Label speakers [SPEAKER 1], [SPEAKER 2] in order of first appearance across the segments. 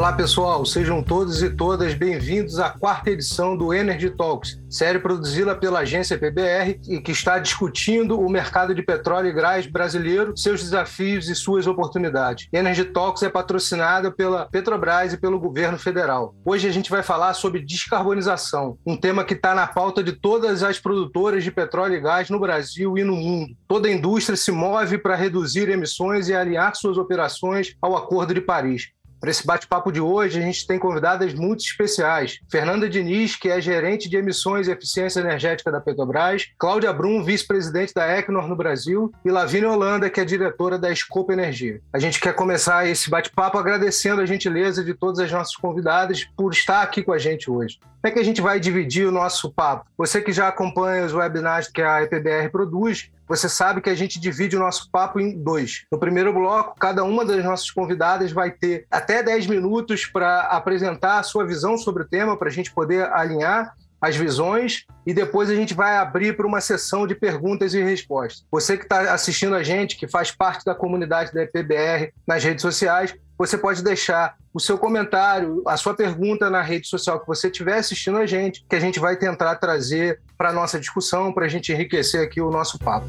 [SPEAKER 1] Olá pessoal, sejam todos e todas bem-vindos à quarta edição do Energy Talks, série produzida pela agência PBR e que está discutindo o mercado de petróleo e gás brasileiro, seus desafios e suas oportunidades. Energy Talks é patrocinada pela Petrobras e pelo governo federal. Hoje a gente vai falar sobre descarbonização, um tema que está na pauta de todas as produtoras de petróleo e gás no Brasil e no mundo. Toda a indústria se move para reduzir emissões e alinhar suas operações ao Acordo de Paris. Para esse bate-papo de hoje, a gente tem convidadas muito especiais. Fernanda Diniz, que é gerente de emissões e eficiência energética da Petrobras, Cláudia Brum, vice-presidente da Equinor no Brasil, e Lavínia Holanda, que é diretora da Scope Energia. A gente quer começar esse bate-papo agradecendo a gentileza de todas as nossas convidadas por estar aqui com a gente hoje. Como é que a gente vai dividir o nosso papo? Você que já acompanha os webinars que a EPBR produz, você sabe que a gente divide o nosso papo em dois. No primeiro bloco, cada uma das nossas convidadas vai ter até 10 minutos para apresentar a sua visão sobre o tema, para a gente poder alinhar as visões e depois a gente vai abrir para uma sessão de perguntas e respostas. Você que está assistindo a gente, que faz parte da comunidade da EPBR nas redes sociais, você pode deixar o seu comentário, a sua pergunta na rede social que você estiver assistindo a gente, que a gente vai tentar trazer para a nossa discussão, para a gente enriquecer aqui o nosso papo.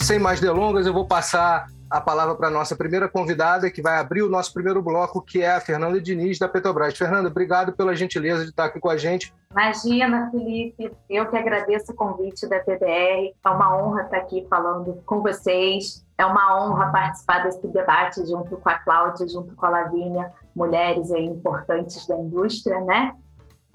[SPEAKER 1] Sem mais delongas, eu vou passar a palavra para a nossa primeira convidada, que vai abrir o nosso primeiro bloco, que é a Fernanda Diniz, da Petrobras. Fernanda, obrigado pela gentileza de estar aqui com a gente.
[SPEAKER 2] Imagina, Felipe, eu que agradeço o convite da PBR. É uma honra estar aqui falando com vocês. É uma honra participar desse debate junto com a Cláudia, junto com a Lavínia, mulheres importantes da indústria, né?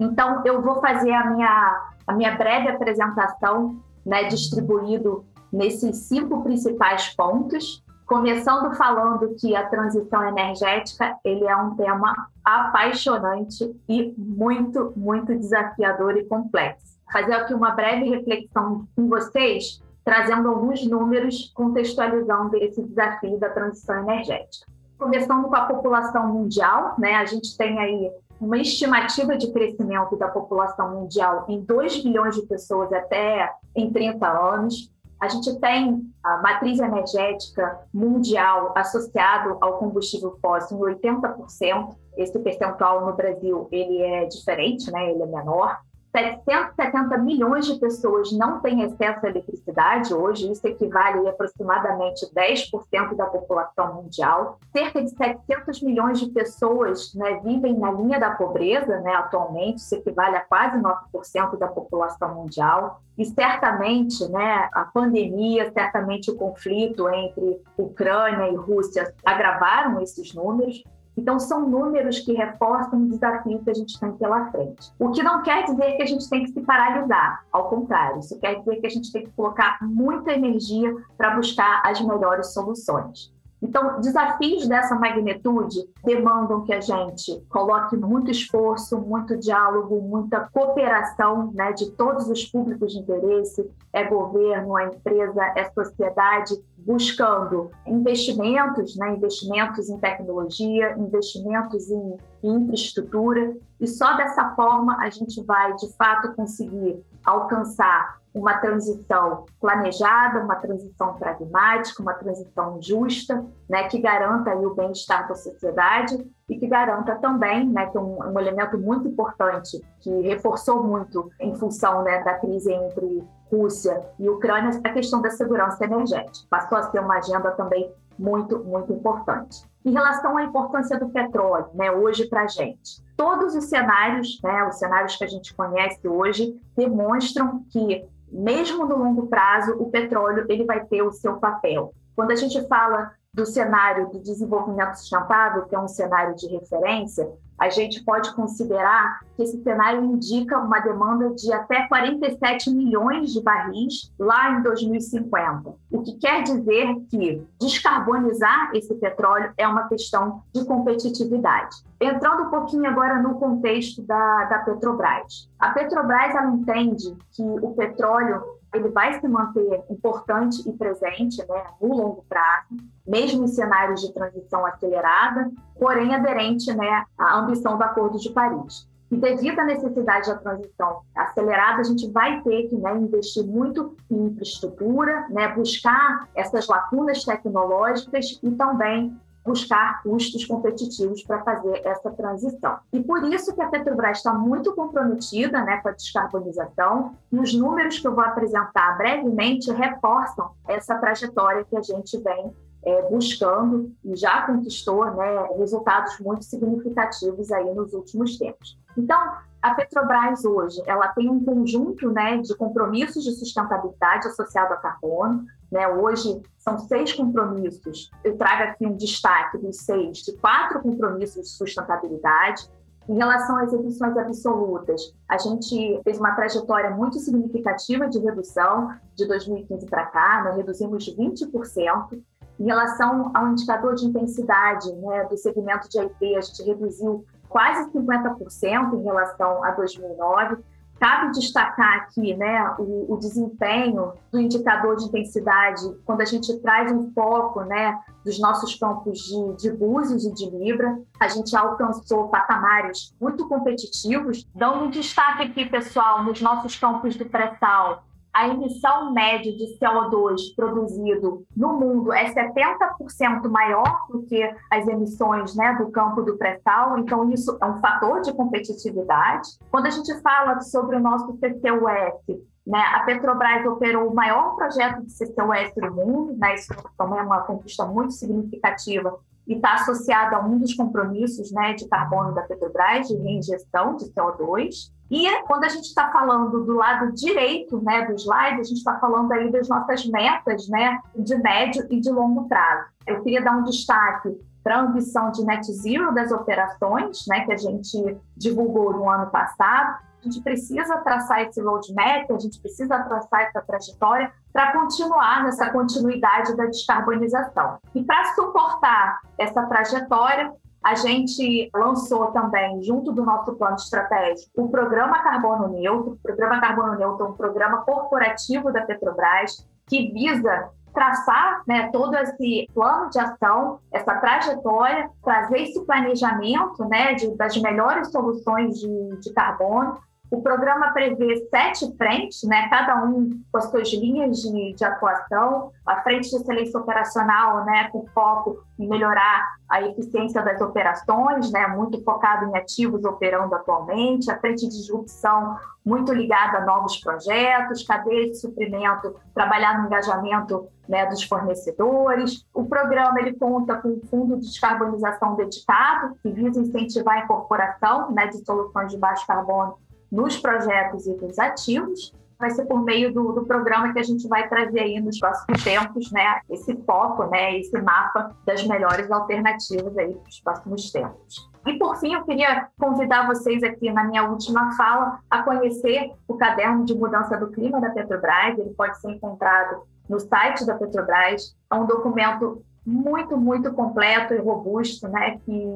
[SPEAKER 2] Então, eu vou fazer a minha, a minha breve apresentação, né, distribuído nesses cinco principais pontos Começando falando que a transição energética ele é um tema apaixonante e muito, muito desafiador e complexo. Fazer aqui uma breve reflexão com vocês, trazendo alguns números contextualizando esse desafio da transição energética. Começando com a população mundial, né? A gente tem aí uma estimativa de crescimento da população mundial em 2 bilhões de pessoas até em 30 anos. A gente tem a matriz energética mundial associado ao combustível fóssil em 80%. Esse percentual no Brasil ele é diferente, né? ele é menor. 770 milhões de pessoas não têm acesso à eletricidade hoje, isso equivale a aproximadamente 10% da população mundial. Cerca de 700 milhões de pessoas né, vivem na linha da pobreza né, atualmente, isso equivale a quase 9% da população mundial. E certamente né, a pandemia, certamente o conflito entre Ucrânia e Rússia agravaram esses números. Então, são números que reforçam o desafio que a gente tem pela frente. O que não quer dizer que a gente tem que se paralisar, ao contrário, isso quer dizer que a gente tem que colocar muita energia para buscar as melhores soluções. Então, desafios dessa magnitude demandam que a gente coloque muito esforço, muito diálogo, muita cooperação né, de todos os públicos de interesse, é governo, é empresa, é sociedade, buscando investimentos, né, investimentos em tecnologia, investimentos em, em infraestrutura, e só dessa forma a gente vai, de fato, conseguir alcançar uma transição planejada, uma transição pragmática, uma transição justa, né, que garanta aí o bem-estar da sociedade e que garanta também, né, que é um, um, elemento muito importante que reforçou muito em função né, da crise entre Rússia e Ucrânia, a questão da segurança energética. Passou a ser uma agenda também muito, muito importante. Em relação à importância do petróleo, né, hoje para a gente, todos os cenários, né, os cenários que a gente conhece hoje, demonstram que mesmo no longo prazo, o petróleo ele vai ter o seu papel. Quando a gente fala do cenário do desenvolvimento sustentável, que é um cenário de referência, a gente pode considerar que esse cenário indica uma demanda de até 47 milhões de barris lá em 2050. O que quer dizer que descarbonizar esse petróleo é uma questão de competitividade. Entrando um pouquinho agora no contexto da, da Petrobras. A Petrobras ela entende que o petróleo ele vai se manter importante e presente né, no longo prazo, mesmo em cenários de transição acelerada, porém aderente né, à ambição do Acordo de Paris. E devido à necessidade da transição acelerada, a gente vai ter que né, investir muito em infraestrutura, né, buscar essas lacunas tecnológicas e também buscar custos competitivos para fazer essa transição. E por isso que a Petrobras está muito comprometida né, com a descarbonização, e os números que eu vou apresentar brevemente reforçam essa trajetória que a gente vem é, buscando e já conquistou né, resultados muito significativos aí nos últimos tempos. Então, a Petrobras hoje ela tem um conjunto né, de compromissos de sustentabilidade associado a carbono. Né? Hoje são seis compromissos. Eu trago aqui um destaque dos seis, de quatro compromissos de sustentabilidade. Em relação às emissões absolutas, a gente fez uma trajetória muito significativa de redução de 2015 para cá, nós reduzimos 20%. Em relação ao indicador de intensidade né, do segmento de IP, a gente reduziu quase 50% em relação a 2009. Cabe destacar aqui né, o, o, desempenho do indicador de intensidade quando a gente traz um foco né, dos nossos campos de, de Búzios e de Libra. A gente alcançou patamares muito competitivos. Dando um destaque aqui, pessoal, nos nossos campos do pré-sal, a emissão média de CO2 produzido no mundo é 70% maior do que as emissões né, do campo do pré-sal, então isso é um fator de competitividade. Quando a gente fala sobre o nosso CCUS, né, a Petrobras operou o maior projeto de CCUS do mundo, né, isso também é uma conquista muito significativa e está associada a um dos compromissos né, de carbono da Petrobras, de reingestão de CO2. E quando a gente está falando do lado direito né, do slide, a gente está falando aí das nossas metas né, de médio e de longo prazo. Eu queria dar um destaque para a ambição de net zero das operações, né, que a gente divulgou no ano passado. A gente precisa traçar esse roadmap, a gente precisa traçar essa trajetória para continuar nessa continuidade da descarbonização. E para suportar essa trajetória, a gente lançou também, junto do nosso plano estratégico, o Programa Carbono Neutro. O Programa Carbono Neutro é um programa corporativo da Petrobras que visa traçar né, todo esse plano de ação, essa trajetória, trazer esse planejamento né, de, das melhores soluções de, de carbono o programa prevê sete frentes, né, cada um com as suas linhas de, de atuação. A frente de excelência operacional, né, com foco em melhorar a eficiência das operações, né, muito focado em ativos operando atualmente. A frente de disrupção, muito ligada a novos projetos, cadeia de suprimento, trabalhar no engajamento né, dos fornecedores. O programa ele conta com um fundo de descarbonização dedicado, que visa incentivar a incorporação né, de soluções de baixo carbono nos projetos e nos ativos. Vai ser por meio do, do programa que a gente vai trazer aí nos próximos tempos, né, esse foco, né, esse mapa das melhores alternativas aí para os próximos tempos. E por fim, eu queria convidar vocês aqui na minha última fala a conhecer o caderno de mudança do clima da Petrobras. Ele pode ser encontrado no site da Petrobras. É um documento muito, muito completo e robusto, né, que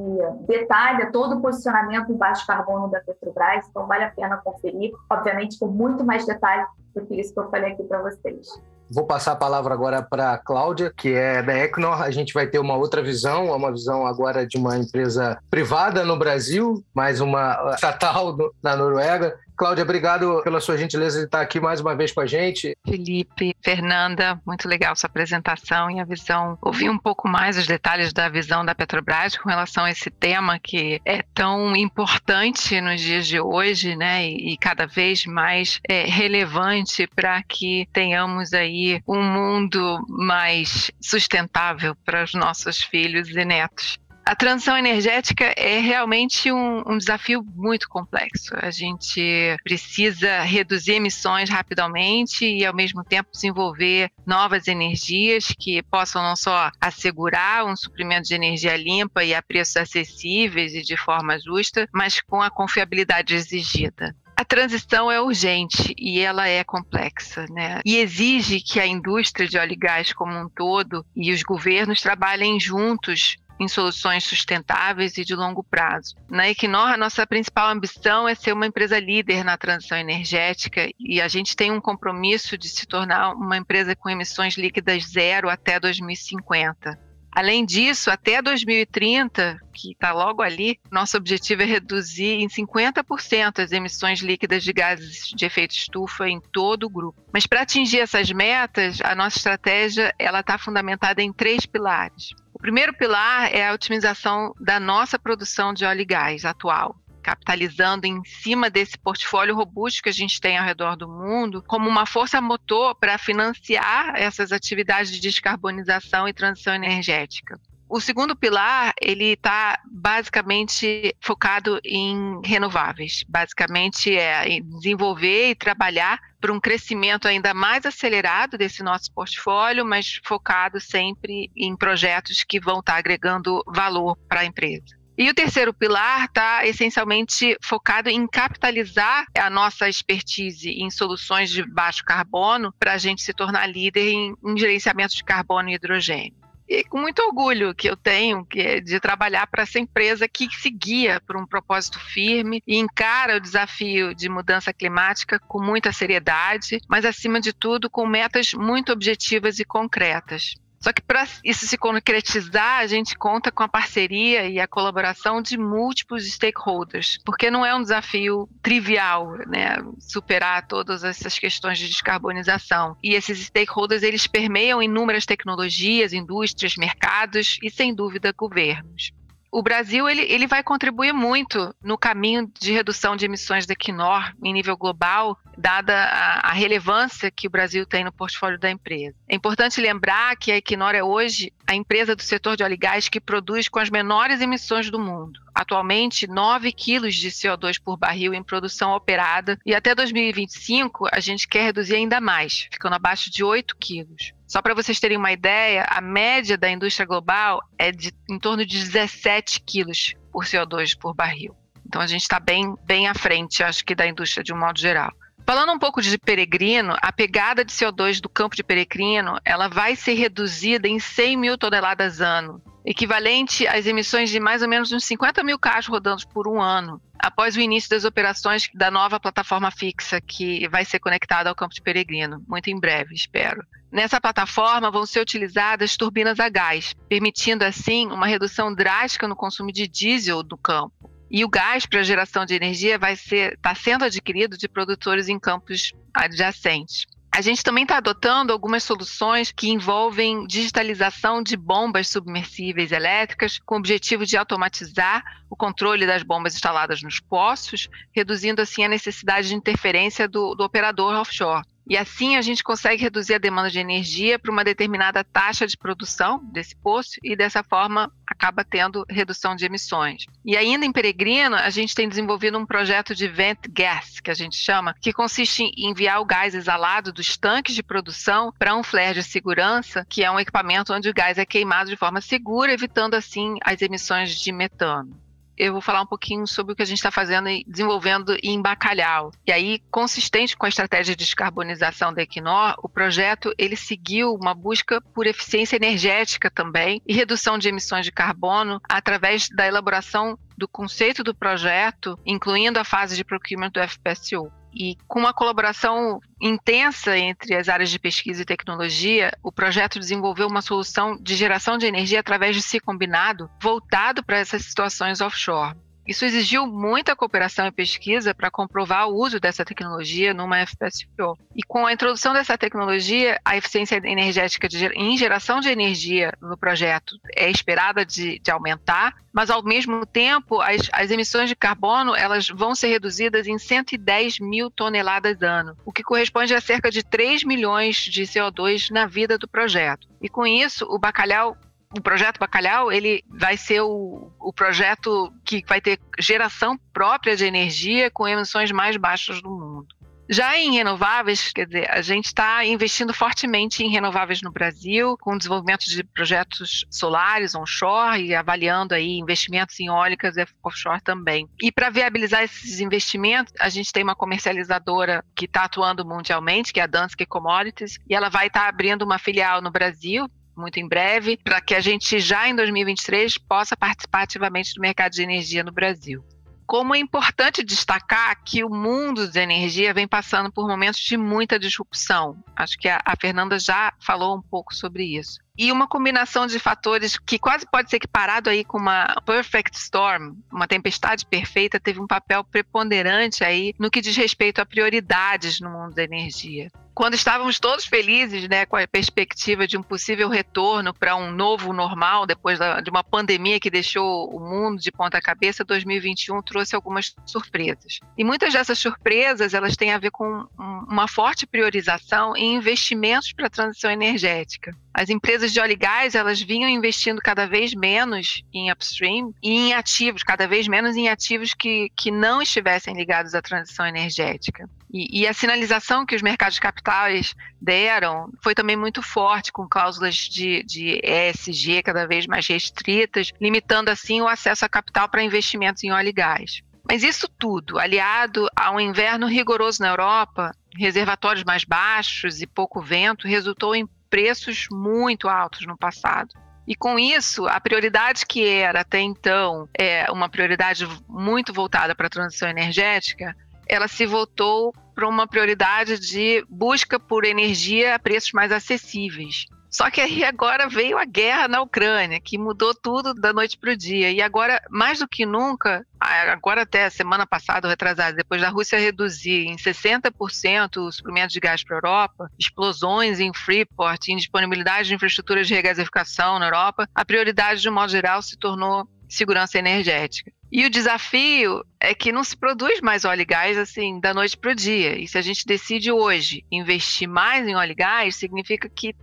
[SPEAKER 2] detalha todo o posicionamento em baixo carbono da Petrobras, então vale a pena conferir, obviamente com muito mais detalhes do que isso que eu falei aqui para vocês.
[SPEAKER 1] Vou passar a palavra agora para a Cláudia, que é da Equinor. A gente vai ter uma outra visão, uma visão agora de uma empresa privada no Brasil, mais uma estatal na Noruega. Cláudia, obrigado pela sua gentileza de estar aqui mais uma vez com a gente.
[SPEAKER 3] Felipe, Fernanda, muito legal sua apresentação e a visão. Ouvir um pouco mais os detalhes da visão da Petrobras com relação a esse tema que é tão importante nos dias de hoje, né? E, e cada vez mais é, relevante para que tenhamos aí um mundo mais sustentável para os nossos filhos e netos. A transição energética é realmente um, um, desafio muito complexo. A gente precisa reduzir emissões rapidamente e, ao mesmo tempo, desenvolver novas energias que possam não só assegurar um suprimento de energia limpa e a preços acessíveis e de forma justa, mas com a confiabilidade exigida. A transição é urgente e ela é complexa, né? E exige que a indústria de óleo e gás como um todo e os governos trabalhem juntos em soluções sustentáveis e de longo prazo. Na Equinor, a nossa principal ambição é ser uma empresa líder na transição energética e a gente tem um compromisso de se tornar uma empresa com emissões líquidas zero até 2050. Além disso, até 2030, que está logo ali, nosso objetivo é reduzir em 50% as emissões líquidas de gases de efeito estufa em todo o grupo. Mas para atingir essas metas, a nossa estratégia ela está fundamentada em três pilares primeiro pilar é a otimização da nossa produção de óleo e gás atual capitalizando em cima desse portfólio robusto que a gente tem ao redor do mundo, como uma força motor para financiar essas atividades de descarbonização e transição energética. O segundo pilar, ele está basicamente focado em renováveis. Basicamente é desenvolver e trabalhar para um crescimento ainda mais acelerado desse nosso portfólio, mas focado sempre em projetos que vão estar tá agregando valor para a empresa. E o terceiro pilar está essencialmente focado em capitalizar a nossa expertise em soluções de baixo carbono para a gente se tornar líder em, em gerenciamento de carbono e hidrogênio e com muito orgulho que eu tenho que é de trabalhar para essa empresa que se guia por um propósito firme e encara o desafio de mudança climática com muita seriedade, mas acima de tudo com metas muito objetivas e concretas. Só que para isso se concretizar, a gente conta com a parceria e a colaboração de múltiplos stakeholders, porque não é um desafio trivial, né, superar todas essas questões de descarbonização. E esses stakeholders eles permeiam inúmeras tecnologias, indústrias, mercados e sem dúvida governos o Brasil ele, ele vai contribuir muito no caminho de redução de emissões da Equinor em nível global, dada a, a, relevância que o Brasil tem no portfólio da empresa. É importante lembrar que a Equinor é hoje a empresa do setor de óleo e gás que produz com as menores emissões do mundo. Atualmente, 9 quilos de CO2 por barril em produção operada e até 2025 a gente quer reduzir ainda mais, ficando abaixo de 8 quilos. Só para vocês terem uma ideia, a média da indústria global é de em torno de 17 quilos por CO2 por barril. Então a gente está bem, bem à frente, acho que, da indústria de um modo geral. Falando um pouco de peregrino, a pegada de CO2 do campo de peregrino ela vai ser reduzida em 100 mil toneladas ano, equivalente às emissões de mais ou menos uns 50 mil carros rodando por um ano, após o início das operações da nova plataforma fixa que vai ser conectada ao campo de peregrino, muito em breve, espero. Nessa plataforma vão ser utilizadas turbinas a gás, permitindo assim uma redução drástica no consumo de diesel do campo. E o gás para geração de energia vai ser está sendo adquirido de produtores em campos adjacentes. A gente também está adotando algumas soluções que envolvem digitalização de bombas submersíveis elétricas, com o objetivo de automatizar o controle das bombas instaladas nos poços, reduzindo assim a necessidade de interferência do, do operador offshore. E assim a gente consegue reduzir a demanda de energia para uma determinada taxa de produção desse poço e dessa forma acaba tendo redução de emissões. E ainda em Peregrino, a gente tem desenvolvido um projeto de vent gas, que a gente chama, que consiste em enviar o gás exalado dos tanques de produção para um flare de segurança, que é um equipamento onde o gás é queimado de forma segura, evitando assim as emissões de metano eu vou falar um pouquinho sobre o que a gente está fazendo e desenvolvendo em Bacalhau. E aí, consistente com a estratégia de descarbonização da Equinor, o projeto ele seguiu uma busca por eficiência energética também e redução de emissões de carbono através da elaboração do conceito do projeto, incluindo a fase de procurement do FPSU. E com uma colaboração intensa entre as áreas de pesquisa e tecnologia, o projeto desenvolveu uma solução de geração de energia através de si combinado voltado para essas situações offshore. Isso exigiu muita cooperação e pesquisa para comprovar o uso dessa tecnologia numa FPSO. E com a introdução dessa tecnologia, a eficiência energética de, em geração de energia no projeto é esperada de, de aumentar, mas ao mesmo tempo as, as, emissões de carbono elas vão ser reduzidas em 110 mil toneladas ano, o que corresponde a cerca de 3 milhões de CO2 na vida do projeto. E com isso, o bacalhau o projeto Bacalhau ele vai ser o, o projeto que vai ter geração própria de energia com emissões mais baixas do mundo. Já em renováveis, quer dizer, a gente está investindo fortemente em renováveis no Brasil, com desenvolvimento de projetos solares onshore e avaliando aí investimentos em eólicas e offshore também. E para viabilizar esses investimentos, a gente tem uma comercializadora que está atuando mundialmente, que é a Danske Commodities, e ela vai estar tá abrindo uma filial no Brasil muito em breve, para que a gente já em 2023 possa participar ativamente do mercado de energia no Brasil. Como é importante destacar que o mundo de energia vem passando por momentos de muita disrupção. Acho que a, a Fernanda já falou um pouco sobre isso e uma combinação de fatores que quase pode ser equiparado aí com uma perfect storm, uma tempestade perfeita, teve um papel preponderante aí no que diz respeito a prioridades no mundo da energia. Quando estávamos todos felizes, né, com a perspectiva de um possível retorno para um novo normal depois da, de uma pandemia que deixou o mundo de ponta cabeça, 2021 trouxe algumas surpresas. E muitas dessas surpresas, elas têm a ver com uma forte priorização em investimentos para a transição energética. As empresas de óleo e gás, elas vinham investindo cada vez menos em upstream e em ativos, cada vez menos em ativos que, que não estivessem ligados à transição energética. E, e, a sinalização que os mercados capitais deram foi também muito forte, com cláusulas de, de ESG cada vez mais restritas, limitando assim o acesso a capital para investimentos em óleo e gás. Mas isso tudo, aliado a um inverno rigoroso na Europa, reservatórios mais baixos e pouco vento, resultou em preços muito altos no passado. E com isso, a prioridade que era até então é uma prioridade muito voltada para a transição energética, ela se voltou para uma prioridade de busca por energia a preços mais acessíveis. Só que aí agora veio a guerra na Ucrânia, que mudou tudo da noite para o dia. E agora, mais do que nunca, agora até semana passada, retrasada, depois da Rússia reduzir em 60% os suprimentos de gás para a Europa, explosões em Freeport, indisponibilidade de infraestrutura de regasificação na Europa, a prioridade, de um modo geral, se tornou segurança energética. E o desafio é que não se produz mais óleo e gás assim da noite para o dia. E se a gente decide hoje investir mais em óleo e gás, significa que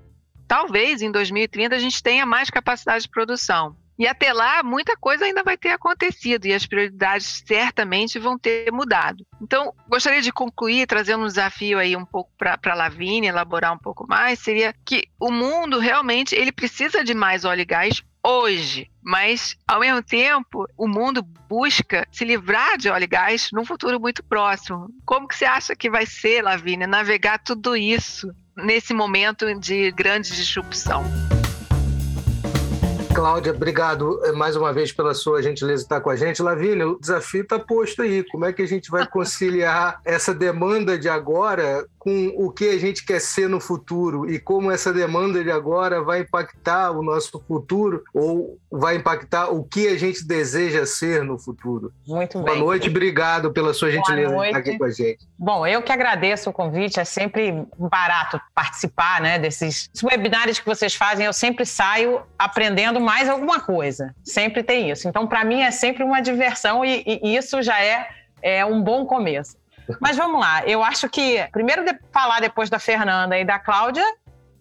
[SPEAKER 3] talvez em 2030 a gente tenha mais capacidade de produção. E até lá, muita coisa ainda vai ter acontecido e as prioridades certamente vão ter mudado. Então, gostaria de concluir trazendo um desafio aí um pouco para a Lavínia, elaborar um pouco mais, seria que o mundo realmente ele precisa de mais óleo e gás hoje, mas ao mesmo tempo o mundo busca se livrar de óleo e gás num futuro muito próximo. Como que você acha que vai ser, Lavínia, navegar tudo isso nesse momento de grande disrupção?
[SPEAKER 1] Cláudia, obrigado eh, mais uma vez pela sua gentileza estar com a gente. Lavínia, o desafio está posto aí. Como é que a gente vai conciliar essa demanda de agora com o que a gente quer ser no futuro e como essa demanda de agora vai impactar o nosso futuro ou vai impactar o que a gente deseja ser no futuro.
[SPEAKER 4] Muito
[SPEAKER 1] Boa
[SPEAKER 4] bem.
[SPEAKER 1] Boa noite, obrigado pela sua gentileza de estar aqui com a gente.
[SPEAKER 4] Bom, eu que agradeço o convite, é sempre barato participar né, desses webinários que vocês fazem, eu sempre saio aprendendo mais alguma coisa, sempre tem isso. Então, para mim, é sempre uma diversão e, e isso já é, é um bom começo. Mas vamos lá, eu acho que primeiro de falar depois da Fernanda e da Cláudia,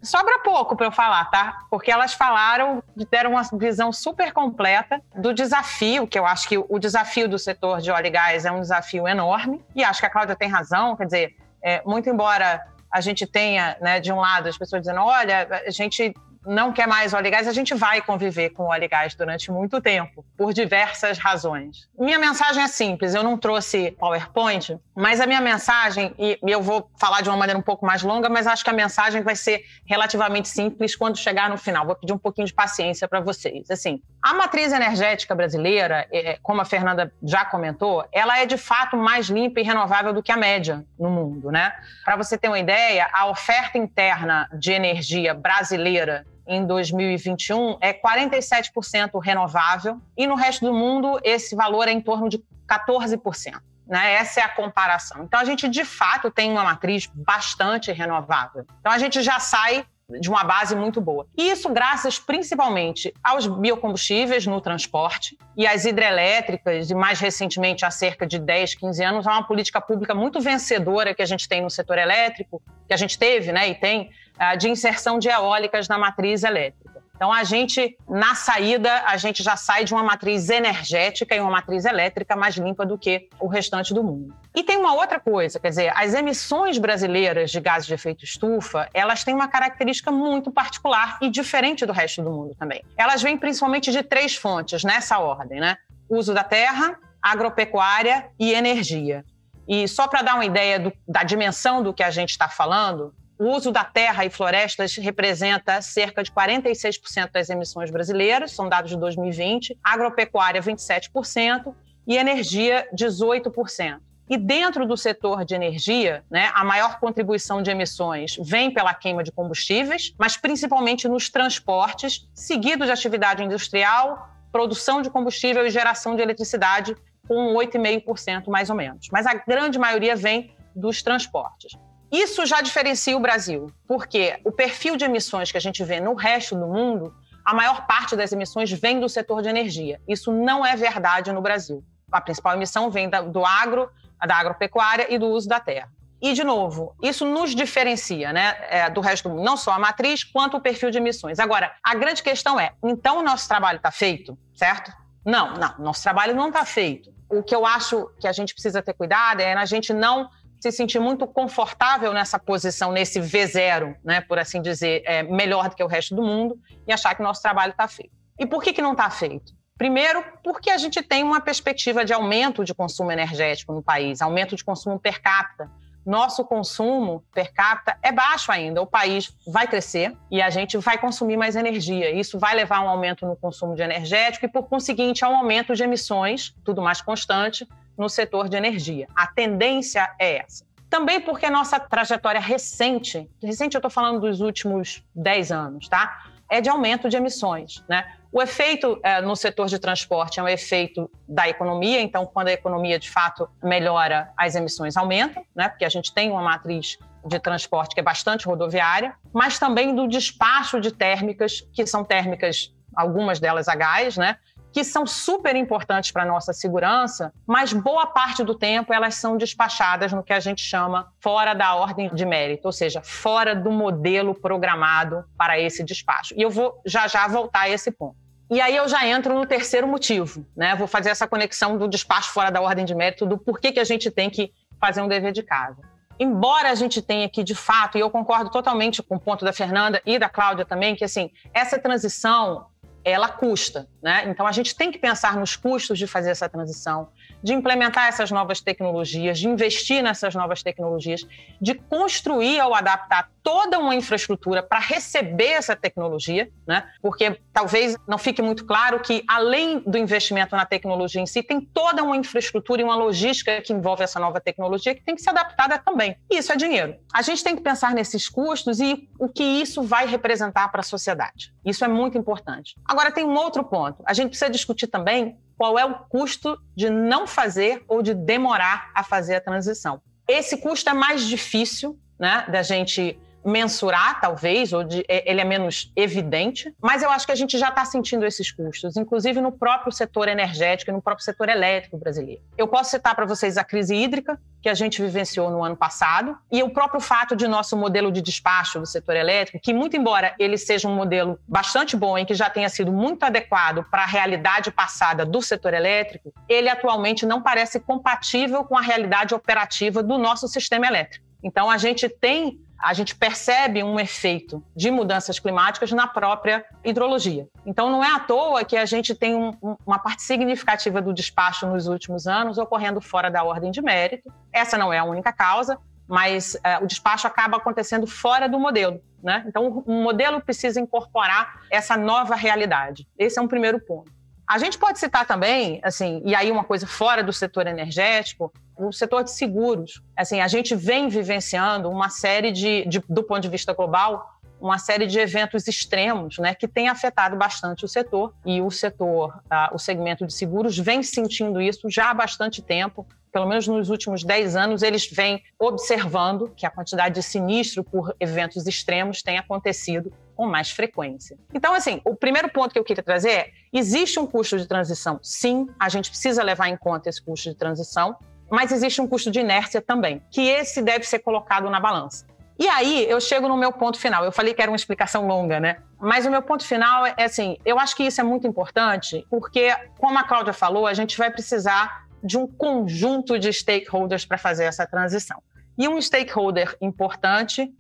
[SPEAKER 4] sobra pouco para eu falar, tá? Porque elas falaram, deram uma visão super completa do desafio, que eu acho que o desafio do setor de óleo e gás é um desafio enorme, e acho que a Cláudia tem razão, quer dizer, é, muito embora a gente tenha, né, de um lado, as pessoas dizendo, olha, a gente não quer mais óleo e gás, a gente vai conviver com óleo e gás durante muito tempo, por diversas razões. Minha mensagem é simples, eu não trouxe PowerPoint, mas a minha mensagem, e eu vou falar de uma maneira um pouco mais longa, mas acho que a mensagem vai ser relativamente simples quando chegar no final. Vou pedir um pouquinho de paciência para vocês. Assim, a matriz energética brasileira, é, como a Fernanda já comentou, ela é de fato mais limpa e renovável do que a média no mundo, né? Para você ter uma ideia, a oferta interna de energia brasileira em 2021 é 47% renovável e no resto do mundo esse valor é em torno de 14%. Né? Essa é a comparação. Então a gente de fato tem uma matriz bastante renovável. Então a gente já sai de uma base muito boa. E isso graças principalmente aos biocombustíveis no transporte e às hidrelétricas, e mais recentemente, há cerca de 10, 15 anos, há uma política pública muito vencedora que a gente tem no setor elétrico, que a gente teve né, e tem, ah, de inserção de eólicas na matriz elétrica. Então, a gente, na saída, a gente já sai de uma matriz energética e uma matriz elétrica mais limpa do que o restante do mundo. E tem uma outra coisa, quer dizer, as emissões brasileiras de gases de efeito estufa, elas têm uma característica muito particular e diferente do resto do mundo também. Elas vêm principalmente de três fontes, nessa ordem, né? Uso da terra, agropecuária e energia. E só para dar uma ideia do, da dimensão do que a gente está falando, o uso da terra e florestas representa cerca de 46% das emissões brasileiras, são dados de 2020, agropecuária 27% e energia 18%. E dentro do setor de energia, né, a maior contribuição de emissões vem pela queima de combustíveis, mas principalmente nos transportes, seguido de atividade industrial, produção de combustível e geração de eletricidade, com 8,5% mais ou menos. Mas a grande maioria vem dos transportes. Isso já diferencia o Brasil, porque o perfil de emissões que a gente vê no resto do mundo, a maior parte das emissões vem do setor de energia. Isso não é verdade no Brasil. A principal emissão vem do agro, da agropecuária e do uso da terra. E, de novo, isso nos diferencia né, é, do resto do mundo, não só a matriz, quanto o perfil de emissões. Agora, a grande questão é: então o nosso trabalho está feito, certo? Não, não, nosso trabalho não está feito. O que eu acho que a gente precisa ter cuidado é a gente não se sentir muito confortável nessa posição, nesse V0, né, por assim dizer, é, melhor do que o resto do mundo, e achar que nosso trabalho está feito. E por que, que não está feito? Primeiro, porque a gente tem uma perspectiva de aumento de consumo energético no país, aumento de consumo per capita nosso consumo per capita é baixo ainda. O país vai crescer e a gente vai consumir mais energia. Isso vai levar a um aumento no consumo de energético e, por conseguinte, a um aumento de emissões, tudo mais constante, no setor de energia. A tendência é essa. Também porque nossa trajetória recente, recente eu estou falando dos últimos 10 anos, tá? É de aumento de emissões, né? O efeito é, no setor de transporte é um efeito da economia, então, quando a economia de fato melhora, as emissões aumentam, né? porque a gente tem uma matriz de transporte que é bastante rodoviária, mas também do despacho de térmicas, que são térmicas, algumas delas a gás, né? Que são super importantes para a nossa segurança, mas boa parte do tempo elas são despachadas no que a gente chama fora da ordem de mérito, ou seja, fora do modelo programado para esse despacho. E eu vou já já voltar a esse ponto. E aí eu já entro no terceiro motivo, né? Vou fazer essa conexão do despacho fora da ordem de mérito, do porquê que a gente tem que fazer um dever de casa. Embora a gente tenha que, de fato, e eu concordo totalmente com o ponto da Fernanda e da Cláudia também, que assim, essa transição ela custa, né? Então a gente tem que pensar nos custos de fazer essa transição, de implementar essas novas tecnologias, de investir nessas novas tecnologias, de construir ou adaptar toda uma infraestrutura para receber essa tecnologia, né? Porque talvez não fique muito claro que além do investimento na tecnologia em si, tem toda uma infraestrutura e uma logística que envolve essa nova tecnologia que tem que ser adaptada também. E isso é dinheiro. A gente tem que pensar nesses custos e o que isso vai representar para a sociedade. Isso é muito importante. Agora tem um outro ponto. A gente precisa discutir também qual é o custo de não fazer ou de demorar a fazer a transição. Esse custo é mais difícil né, da gente mensurar, talvez, ou de, é, ele é menos evidente, mas eu acho que a gente já está sentindo esses custos, inclusive no próprio setor energético e no próprio setor elétrico brasileiro. Eu posso citar para vocês a crise hídrica, que a gente vivenciou no ano passado, e o próprio fato de nosso modelo de despacho do setor elétrico, que muito embora ele seja um modelo bastante bom e que já tenha sido muito adequado para a realidade passada do setor elétrico, ele atualmente não parece compatível com a realidade operativa do nosso sistema elétrico. Então a gente tem a gente percebe um efeito de mudanças climáticas na própria hidrologia. Então, não é à toa que a gente tem um, uma parte significativa do despacho nos últimos anos ocorrendo fora da ordem de mérito. Essa não é a única causa, mas uh, o despacho acaba acontecendo fora do modelo. Né? Então, o modelo precisa incorporar essa nova realidade. Esse é um primeiro ponto. A gente pode citar também, assim, e aí uma coisa fora do setor energético, o setor de seguros. Assim, a gente vem vivenciando uma série de, de do ponto de vista global, uma série de eventos extremos, né, que tem afetado bastante o setor e o setor, ah, o segmento de seguros vem sentindo isso já há bastante tempo. Pelo menos nos últimos 10 anos, eles vêm observando que a quantidade de sinistro por eventos extremos tem acontecido com mais frequência. Então, assim, o primeiro ponto que eu queria trazer é: existe um custo de transição? Sim, a gente precisa levar em conta esse custo de transição, mas existe um custo de inércia também, que esse deve ser colocado na balança. E aí eu chego no meu ponto final. Eu falei que era uma explicação longa, né? Mas o meu ponto final é assim: eu acho que isso é muito importante, porque, como a Cláudia falou, a gente vai precisar de um conjunto de stakeholders para fazer essa transição. E um stakeholder importante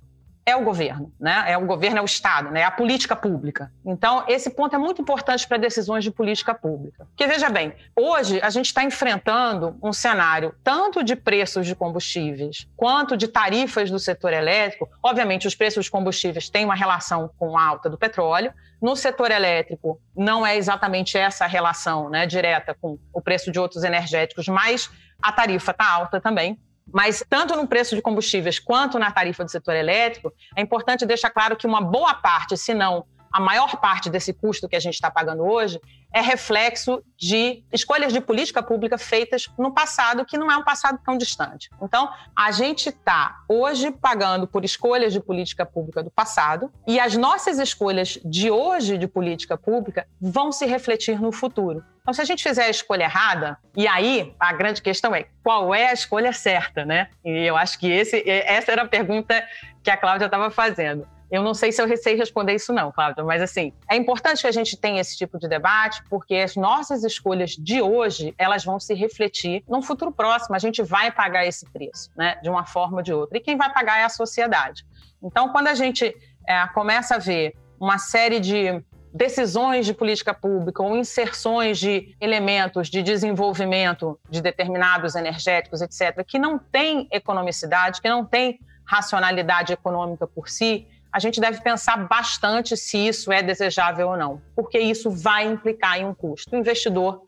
[SPEAKER 4] é o governo, né? É o governo, é o Estado, né? É a política pública. Então, esse ponto é muito importante para decisões de política pública. Porque, veja bem, hoje a gente está enfrentando um cenário tanto de preços de combustíveis quanto de tarifas do setor elétrico. Obviamente, os preços de combustíveis têm uma relação com a alta do petróleo. No setor elétrico, não é exatamente essa relação né, direta com o preço de outros energéticos, mas a tarifa está alta também. Mas tanto no preço de combustíveis quanto na tarifa do setor elétrico, é importante deixar claro que uma boa parte, se não a maior parte desse custo que a gente está pagando hoje é reflexo de escolhas de política pública feitas no passado, que não é um passado tão distante. Então, a gente está hoje pagando por escolhas de política pública do passado, e as nossas escolhas de hoje de política pública vão se refletir no futuro. Então, se a gente fizer a escolha errada, e aí a grande questão é qual é a escolha certa, né? E eu acho que esse, essa era a pergunta que a Cláudia estava fazendo. Eu não sei se eu sei responder isso não, Cláudia, mas assim, é importante que a gente tenha esse tipo de debate, porque as nossas escolhas de hoje, elas vão se refletir num futuro próximo, a gente vai pagar esse preço, né, de uma forma ou de outra. E quem vai pagar é a sociedade. Então, quando a gente é, começa a ver uma série de decisões de política pública ou inserções de elementos de desenvolvimento de determinados energéticos, etc., que não tem economicidade, que não tem racionalidade econômica por si, a gente deve pensar bastante se isso é desejável ou não, porque isso vai implicar em um custo. O investidor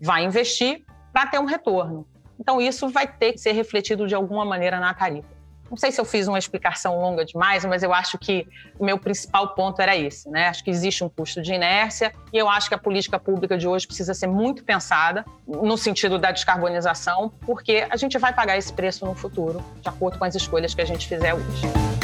[SPEAKER 4] vai investir para ter um retorno. Então, isso vai ter que ser refletido de alguma maneira na tarifa. Não sei se eu fiz uma explicação longa demais, mas eu acho que o meu principal ponto era esse, né? Acho que existe um custo de inércia e eu acho que a política pública de hoje precisa ser muito pensada no sentido da descarbonização, porque a gente vai pagar esse preço no futuro, de acordo com as escolhas que a gente fizer hoje.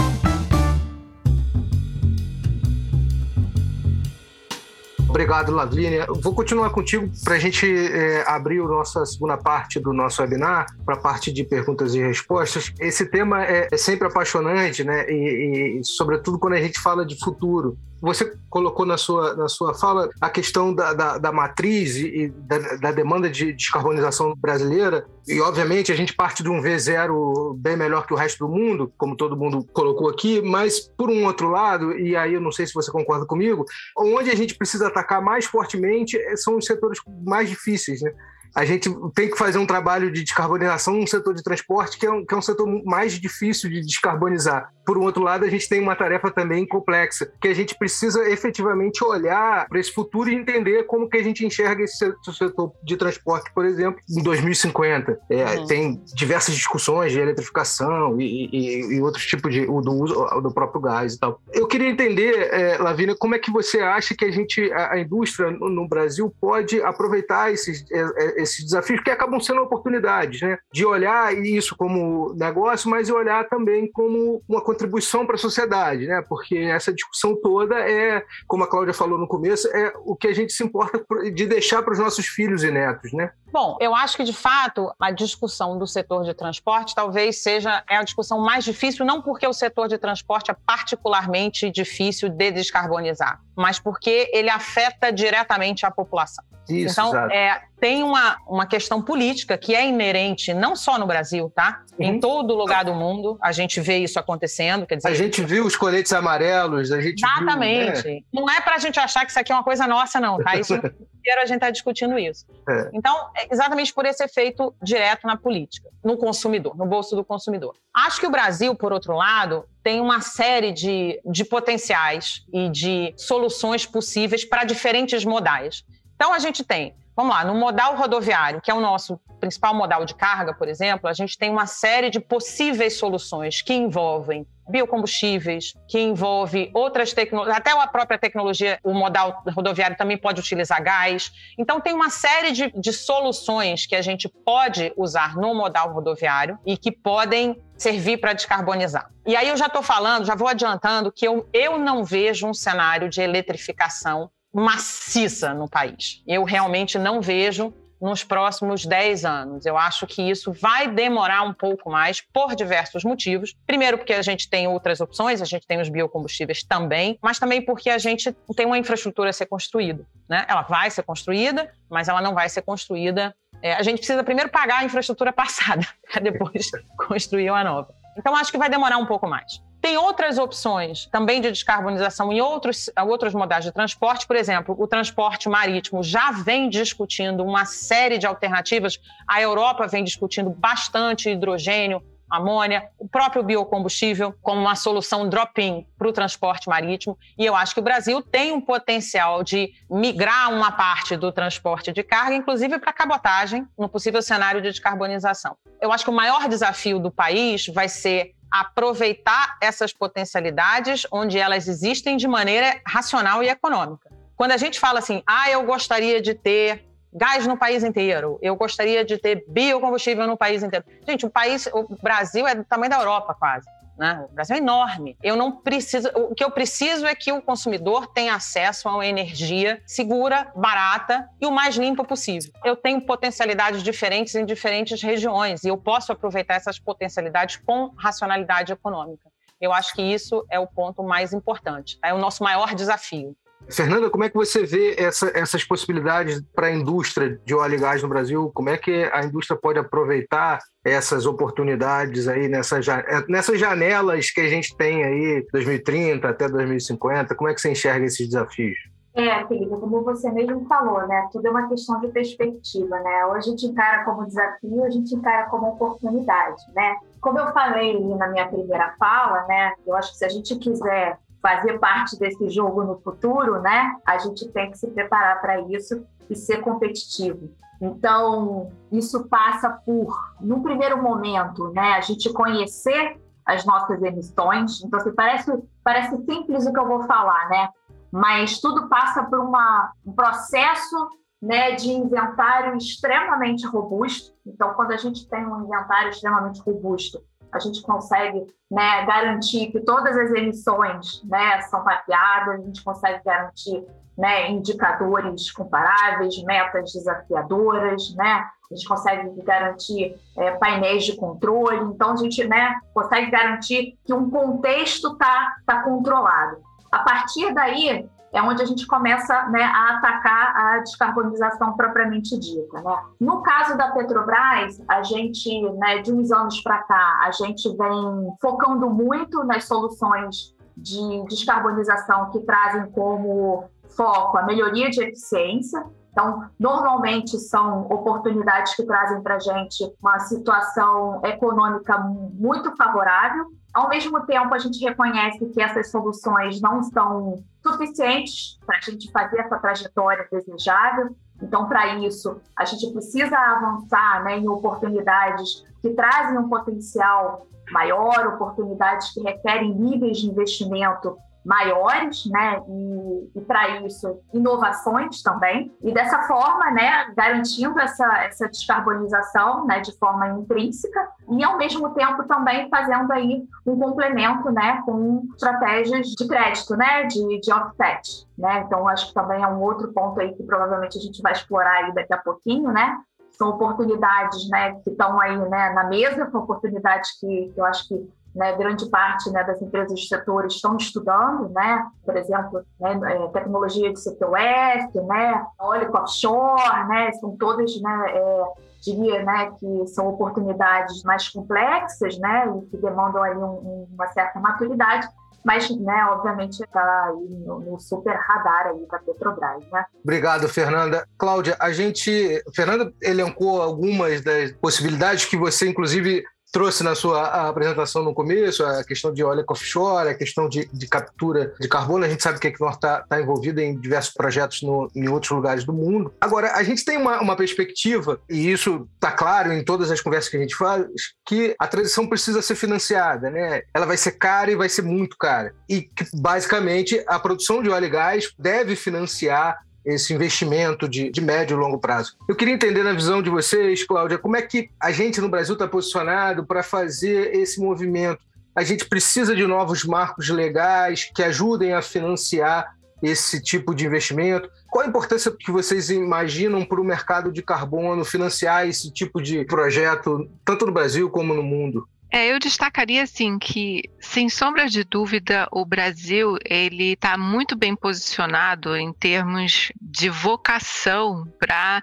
[SPEAKER 1] Obrigado, Lavínia. Vou continuar contigo para a gente é, abrir a nossa segunda parte do nosso webinar, para a parte de perguntas e respostas. Esse tema é, é sempre apaixonante, né? E, e, sobretudo quando a gente fala de futuro. Você colocou na sua, na sua fala a questão da, da, da matriz e da, da, demanda de descarbonização brasileira, e obviamente a gente parte de um V0 bem melhor que o resto do mundo, como todo mundo colocou aqui, mas por um outro lado, e aí eu não sei se você concorda comigo, onde a gente precisa atacar mais fortemente são os setores mais difíceis, né? A gente tem que fazer um trabalho de descarbonização no setor de transporte, que é, um, que é um setor mais difícil de descarbonizar. Por um outro lado, a gente tem uma tarefa também complexa, que a gente precisa efetivamente olhar para esse futuro e entender como que a gente enxerga esse setor de transporte, por exemplo, em 2050. É, uhum. Tem diversas discussões de eletrificação e, e, e outros tipos de do uso do próprio gás e tal. Eu queria entender, é, Lavínia, como é que você acha que a gente, a, a indústria no, no, Brasil pode aproveitar esses, é, é, esses desafios que acabam sendo oportunidades, né? De olhar isso como negócio, mas olhar também como uma contribuição para a sociedade, né? Porque essa discussão toda é, como a Cláudia falou no começo, é o que a gente se importa de deixar para os nossos filhos e netos, né?
[SPEAKER 4] Bom, eu acho que de fato a discussão do setor de transporte talvez seja é a discussão mais difícil, não porque o setor de transporte é particularmente difícil de descarbonizar, mas porque ele afeta diretamente a população. Isso, então, é, tem uma, uma questão política que é inerente não só no Brasil, tá? Uhum. Em todo lugar do mundo a gente vê isso acontecendo. Quer dizer,
[SPEAKER 1] a gente viu os coletes amarelos, a gente
[SPEAKER 4] Exatamente. Viu, né? Não é para a gente achar que isso aqui é uma coisa nossa, não, tá? Isso inteiro a gente está discutindo isso. É. Então, é exatamente por esse efeito direto na política, no consumidor, no bolso do consumidor. Acho que o Brasil, por outro lado, tem uma série de, de potenciais e de soluções possíveis para diferentes modais. Então, a gente tem, vamos lá, no modal rodoviário, que é o nosso principal modal de carga, por exemplo, a gente tem uma série de possíveis soluções que envolvem biocombustíveis, que envolve outras tecnologias, até a própria tecnologia, o modal rodoviário também pode utilizar gás. Então, tem uma série de, de soluções que a gente pode usar no modal rodoviário e que podem servir para descarbonizar. E aí eu já estou falando, já vou adiantando que eu, eu não vejo um cenário de eletrificação maciça no país. Eu realmente não vejo nos próximos 10 anos. Eu acho que isso vai demorar um pouco mais por diversos motivos. Primeiro, porque a gente tem outras opções, a gente tem os biocombustíveis também, mas também porque a gente tem uma infraestrutura a ser construída. Né? Ela vai ser construída, mas ela não vai ser construída. É, a gente precisa primeiro pagar a infraestrutura passada, para depois construir uma nova. Então, acho que vai demorar um pouco mais. Tem outras opções também de descarbonização em outros, outros modais de transporte, por exemplo, o transporte marítimo já vem discutindo uma série de alternativas. A Europa vem discutindo bastante hidrogênio, amônia, o próprio biocombustível como uma solução drop-in para o transporte marítimo. E eu acho que o Brasil tem um potencial de migrar uma parte do transporte de carga, inclusive para cabotagem, no possível cenário de descarbonização. Eu acho que o maior desafio do país vai ser aproveitar essas potencialidades onde elas existem de maneira racional e econômica. Quando a gente fala assim, ah, eu gostaria de ter gás no país inteiro, eu gostaria de ter biocombustível no país inteiro. Gente, o país, o Brasil é do tamanho da Europa quase. Né? O Brasil é enorme. Eu não preciso. O que eu preciso é que o consumidor tenha acesso a uma energia segura, barata e o mais limpa possível. Eu tenho potencialidades diferentes em diferentes regiões e eu posso aproveitar essas potencialidades com racionalidade econômica. Eu acho que isso é o ponto mais importante. É o nosso maior desafio.
[SPEAKER 1] Fernanda, como é que você vê essa, essas possibilidades para a indústria de óleo e gás no Brasil? Como é que a indústria pode aproveitar essas oportunidades aí nessas, é, nessas janelas que a gente tem aí, 2030 até 2050? Como é que você enxerga esses desafios?
[SPEAKER 2] É, Felipe, como você mesmo falou, né? Tudo é uma questão de perspectiva, né? Ou a gente encara como desafio, a gente encara como oportunidade, né? Como eu falei na minha primeira fala, né? Eu acho que se a gente quiser fazer parte desse jogo no futuro, né? A gente tem que se preparar para isso e ser competitivo. Então, isso passa por, no primeiro momento, né, a gente conhecer as nossas emissões. Então, assim, parece, parece simples o que eu vou falar, né? Mas tudo passa por uma, um processo né, de inventário extremamente robusto. Então, quando a gente tem um inventário extremamente robusto, a gente consegue né, garantir que todas as emissões né, são mapeadas, a gente consegue garantir né, indicadores comparáveis, metas desafiadoras, né? A gente consegue garantir é, painéis de controle, então a gente né, consegue garantir que um contexto está tá controlado. A partir daí, é onde a gente começa né, a atacar a descarbonização propriamente dita. Né? No caso da Petrobras, a gente, né, de uns anos para cá, a gente vem focando muito nas soluções de descarbonização que trazem como foco a melhoria de eficiência. Então, normalmente são oportunidades que trazem para a gente uma situação econômica muito favorável. Ao mesmo tempo, a gente reconhece que essas soluções não são suficientes para a gente fazer essa trajetória desejável. Então, para isso, a gente precisa avançar né, em oportunidades que trazem um potencial maior, oportunidades que requerem níveis de investimento maiores, né? E, e para isso, inovações também. E dessa forma, né, garantindo essa, essa descarbonização, né, de forma intrínseca e ao mesmo tempo também fazendo aí um complemento, né, com estratégias de crédito, né, de, de offset, né? Então acho que também é um outro ponto aí que provavelmente a gente vai explorar aí daqui a pouquinho, né? São oportunidades, né, que estão aí, né, na mesa, são oportunidades que, que eu acho que né, grande parte né, das empresas do setor estão estudando, né, por exemplo, né, é, tecnologia de CTOF, né, óleo offshore, né, são todas, né, é, diria, né, que são oportunidades mais complexas, né, e que demandam aí um, uma certa maturidade, mas, né, obviamente está aí no, no, super radar aí da Petrobras, né?
[SPEAKER 1] Obrigado, Fernanda. Cláudia, a gente, Fernanda elencou algumas das possibilidades que você, inclusive, trouxe na sua apresentação no começo, a questão de óleo offshore, a questão de, de captura de carbono. A gente sabe que a Equinor está tá envolvida em diversos projetos no, em outros lugares do mundo. Agora, a gente tem uma, uma perspectiva, e isso está claro em todas as conversas que a gente faz, que a transição precisa ser financiada, né? Ela vai ser cara e vai ser muito cara. E que, basicamente, a produção de óleo e gás deve financiar esse investimento de, de médio e longo prazo. Eu queria entender na visão de vocês, Cláudia, como é que a gente no Brasil está posicionado para fazer esse movimento? A gente precisa de novos marcos legais que ajudem a financiar esse tipo de investimento? Qual a importância que vocês imaginam para o mercado de carbono financiar esse tipo de projeto, tanto no Brasil como no mundo?
[SPEAKER 3] É, eu destacaria assim que, sem sombra de dúvida, o Brasil ele está muito bem posicionado em termos de vocação para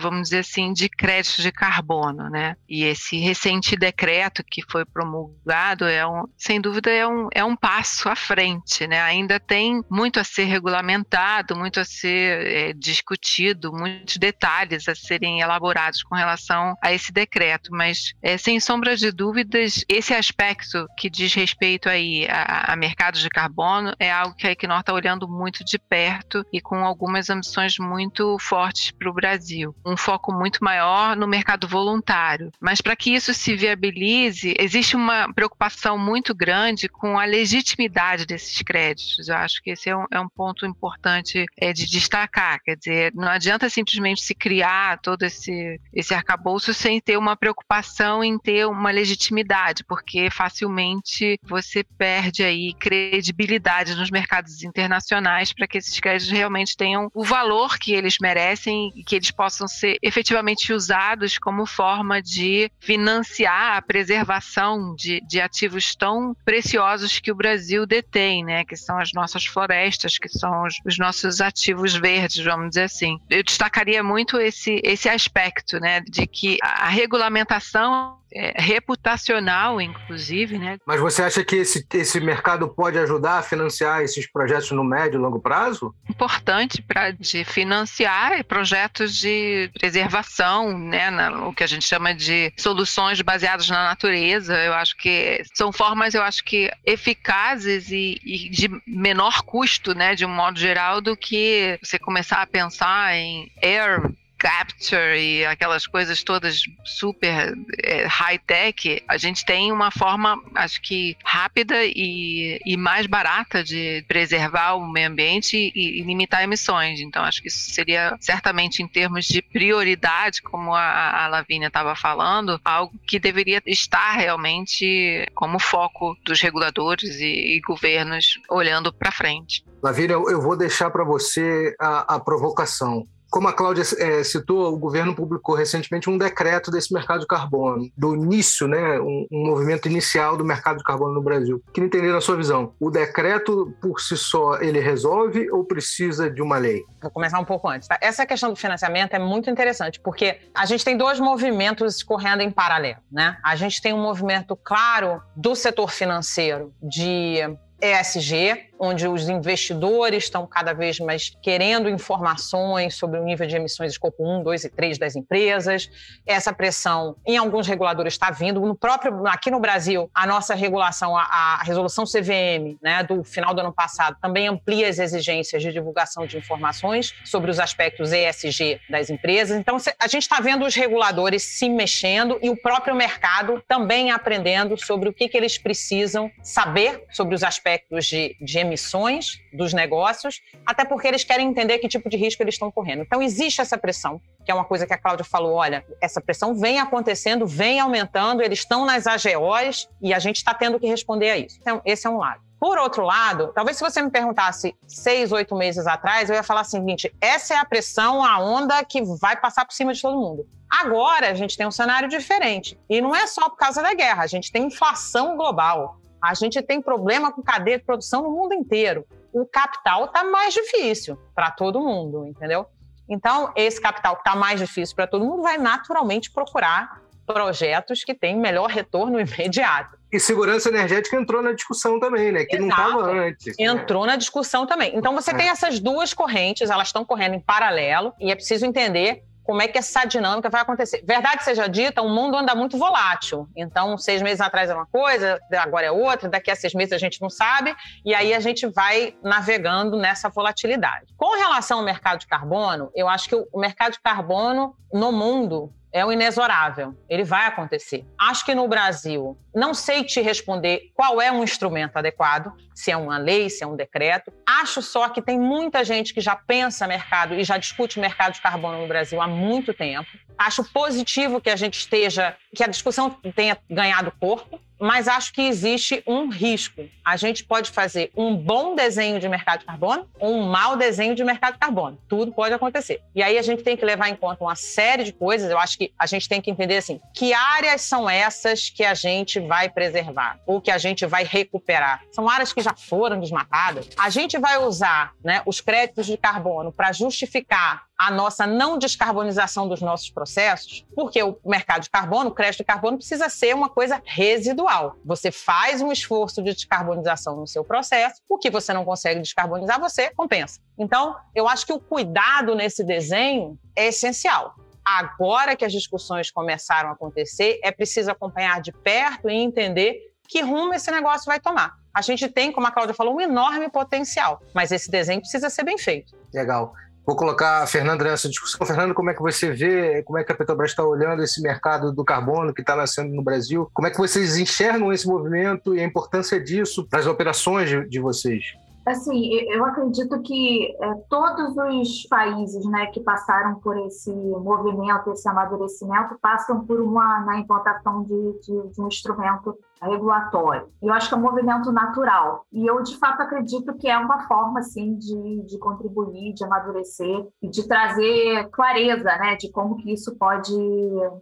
[SPEAKER 3] vamos dizer assim, de créditos de carbono, né? E esse recente decreto que foi promulgado é um, sem dúvida é um, é um passo à frente, né? Ainda tem muito a ser regulamentado, muito a ser é, discutido, muitos detalhes a serem elaborados com relação a esse decreto, mas é, sem sombra de dúvidas esse aspecto que diz respeito aí a, a mercados de carbono é algo que a Equinor está olhando muito de perto e com algumas ambições muito fortes para o Brasil. Brasil, um foco muito maior no mercado voluntário. Mas para que isso se viabilize, existe uma preocupação muito grande com a legitimidade desses créditos. Eu acho que esse é um, é um ponto importante é, de destacar. Quer dizer, não adianta simplesmente se criar todo esse, esse arcabouço sem ter uma preocupação em ter uma legitimidade, porque facilmente você perde aí credibilidade nos mercados internacionais para que esses créditos realmente tenham o valor que eles merecem e que eles possam ser efetivamente usados como forma de financiar a preservação de, de ativos tão preciosos que o Brasil detém, né? Que são as nossas florestas, que são os, os nossos ativos verdes, vamos dizer assim. Eu destacaria muito esse, esse aspecto, né? De que a regulamentação é, reputacional, inclusive, né?
[SPEAKER 1] Mas você acha que esse, esse mercado pode ajudar a financiar esses projetos no médio e longo prazo?
[SPEAKER 3] Importante para de financiar projetos de preservação, né? Na, o que a gente chama de soluções baseadas na natureza. Eu acho que são formas, eu acho que eficazes e, e de menor custo, né? De um modo geral, do que você começar a pensar em air capture e aquelas coisas todas super é, high-tech, a gente tem uma forma, acho que rápida e, e mais barata de preservar o meio ambiente e, e, limitar emissões. Então, acho que isso seria certamente, em termos de prioridade, como a, a Lavínia estava falando, algo que deveria estar realmente como foco dos reguladores e, e governos olhando para frente.
[SPEAKER 1] Lavínia, eu vou deixar para você a, a provocação. Como a Cláudia é, citou, o governo publicou recentemente um decreto desse mercado de carbono, do início, né, um, um, movimento inicial do mercado de carbono no Brasil. Queria entender na sua visão, o decreto por si só ele resolve ou precisa de uma lei?
[SPEAKER 4] Vou começar um pouco antes. Tá? Essa questão do financiamento é muito interessante, porque a gente tem dois movimentos correndo em paralelo. Né? A gente tem um movimento claro do setor financeiro de ESG, onde os investidores estão cada vez mais querendo informações sobre o nível de emissões de escopo 1, 2 e 3 das empresas. Essa pressão em alguns reguladores está vindo. No próprio, aqui no Brasil, a nossa regulação, a, a resolução CVM, né, do final do ano passado, também amplia as exigências de divulgação de informações sobre os aspectos ESG das empresas. Então, a gente está vendo os reguladores se mexendo e o próprio mercado também aprendendo sobre o que, que eles precisam saber sobre os aspectos de, de emissões dos negócios, até porque eles querem entender que tipo de risco eles estão correndo. Então, existe essa pressão, que é uma coisa que a Cláudia falou: olha, essa pressão vem acontecendo, vem aumentando, eles estão nas AGOs e a gente está tendo que responder a isso. Então, esse é um lado. Por outro lado, talvez se você me perguntasse seis, oito meses atrás, eu ia falar o seguinte: essa é a pressão, a onda que vai passar por cima de todo mundo. Agora a gente tem um cenário diferente. E não é só por causa da guerra, a gente tem inflação global. A gente tem problema com cadeia de produção no mundo inteiro. O capital está mais difícil para todo mundo, entendeu? Então, esse capital que está mais difícil para todo mundo vai naturalmente procurar projetos que têm melhor retorno imediato.
[SPEAKER 1] E segurança energética entrou na discussão também, né? Que Exato. não estava antes.
[SPEAKER 4] Né? Entrou né? na discussão também. Então você é. tem essas duas correntes, elas estão correndo em paralelo, e é preciso entender como é que essa dinâmica vai acontecer. Verdade seja dita, o mundo anda muito volátil. Então, seis meses atrás é uma coisa, agora é outra, daqui a seis meses a gente não sabe, e aí a gente vai navegando nessa volatilidade. Com relação ao mercado de carbono, eu acho que o mercado de carbono no mundo é o inexorável. Ele vai acontecer. Acho que no Brasil, não sei te responder qual é um instrumento adequado, se é uma lei, se é um decreto. Acho só que tem muita gente que já pensa mercado e já discute mercado de carbono no Brasil há muito tempo. Acho positivo que a gente esteja, que a discussão tenha ganhado corpo mas acho que existe um risco. A gente pode fazer um bom desenho de mercado de carbono ou um mau desenho de mercado de carbono. Tudo pode acontecer. E aí a gente tem que levar em conta uma série de coisas. Eu acho que a gente tem que entender assim, que áreas são essas que a gente vai preservar ou que a gente vai recuperar? São áreas que já foram desmatadas. A gente vai usar né, os créditos de carbono para justificar a nossa não descarbonização dos nossos processos, porque o mercado de carbono, o crédito de carbono, precisa ser uma coisa residual. Você faz um esforço de descarbonização no seu processo, o que você não consegue descarbonizar, você compensa. Então, eu acho que o cuidado nesse desenho é essencial. Agora que as discussões começaram a acontecer, é preciso acompanhar de perto e entender que rumo esse negócio vai tomar. A gente tem, como a Cláudia falou, um enorme potencial, mas esse desenho precisa ser bem feito.
[SPEAKER 1] Legal. Vou colocar a Fernanda nessa discussão. Fernanda, como é que você vê, como é que a Petrobras está olhando esse mercado do carbono que está nascendo no Brasil? Como é que vocês enxergam esse movimento e a importância disso para as operações de, vocês?
[SPEAKER 2] Assim, eu acredito que é, todos os países né, que passaram por esse movimento, esse amadurecimento, passam por uma na implantação de, de, de um instrumento regulatório. E eu acho que é um movimento natural. E eu, de fato, acredito que é uma forma, assim, de, de contribuir, de amadurecer e de trazer clareza, né, de como que isso pode,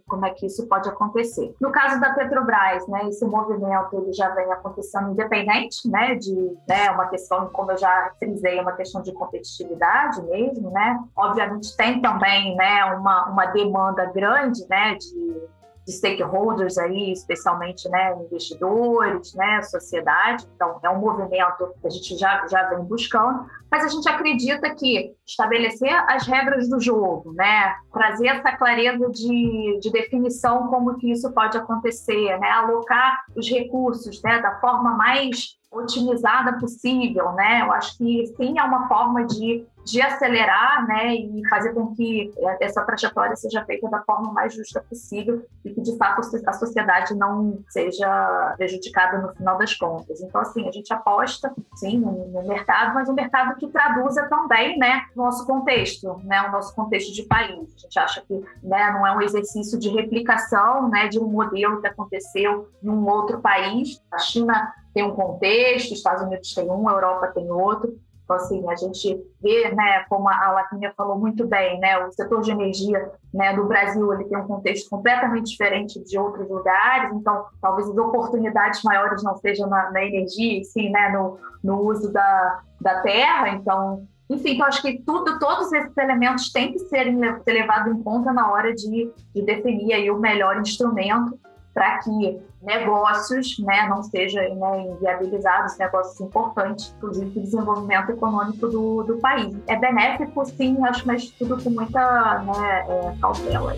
[SPEAKER 2] como é que isso pode acontecer. No caso da Petrobras, né, esse movimento ele já vem acontecendo independente, né, de, né, uma questão, como eu já frisei, uma questão de competitividade mesmo, né. Obviamente tem também, né, uma, uma demanda grande, né, de de stakeholders aí, especialmente né, investidores, né, sociedade. Então, é um movimento que a gente já, já vem buscando, mas a gente acredita que estabelecer as regras do jogo, né, trazer essa clareza de, de definição como que isso pode acontecer, né, alocar os recursos né, da forma mais otimizada possível, né? Eu acho que sim é uma forma de, de acelerar, né, e fazer com que essa trajetória seja feita da forma mais justa possível e que de fato a sociedade não seja prejudicada no final das contas. Então, assim, a gente aposta, sim, no, mercado, mas um mercado que traduza também, né, nosso contexto, né, o nosso contexto de país. A gente acha que, né, não é um exercício de replicação, né, de um modelo que aconteceu em um outro país. A China tem um contexto, Estados Unidos tem um, a Europa tem outro. Então, assim, a gente vê, né, como a Latínia falou muito bem, né, o setor de energia né, do Brasil ele tem um contexto completamente diferente de outros lugares, então talvez as oportunidades maiores não sejam na, na energia, sim né, no, no uso da, da terra. Então, enfim, então acho que tudo, todos esses elementos têm que ser levados em conta na hora de, de definir aí o melhor instrumento para que negócios né, não sejam né, inviabilizados, negócios importantes, inclusive para o desenvolvimento econômico do, do país. É benéfico, sim, acho, mas tudo com muita né, é, cautela.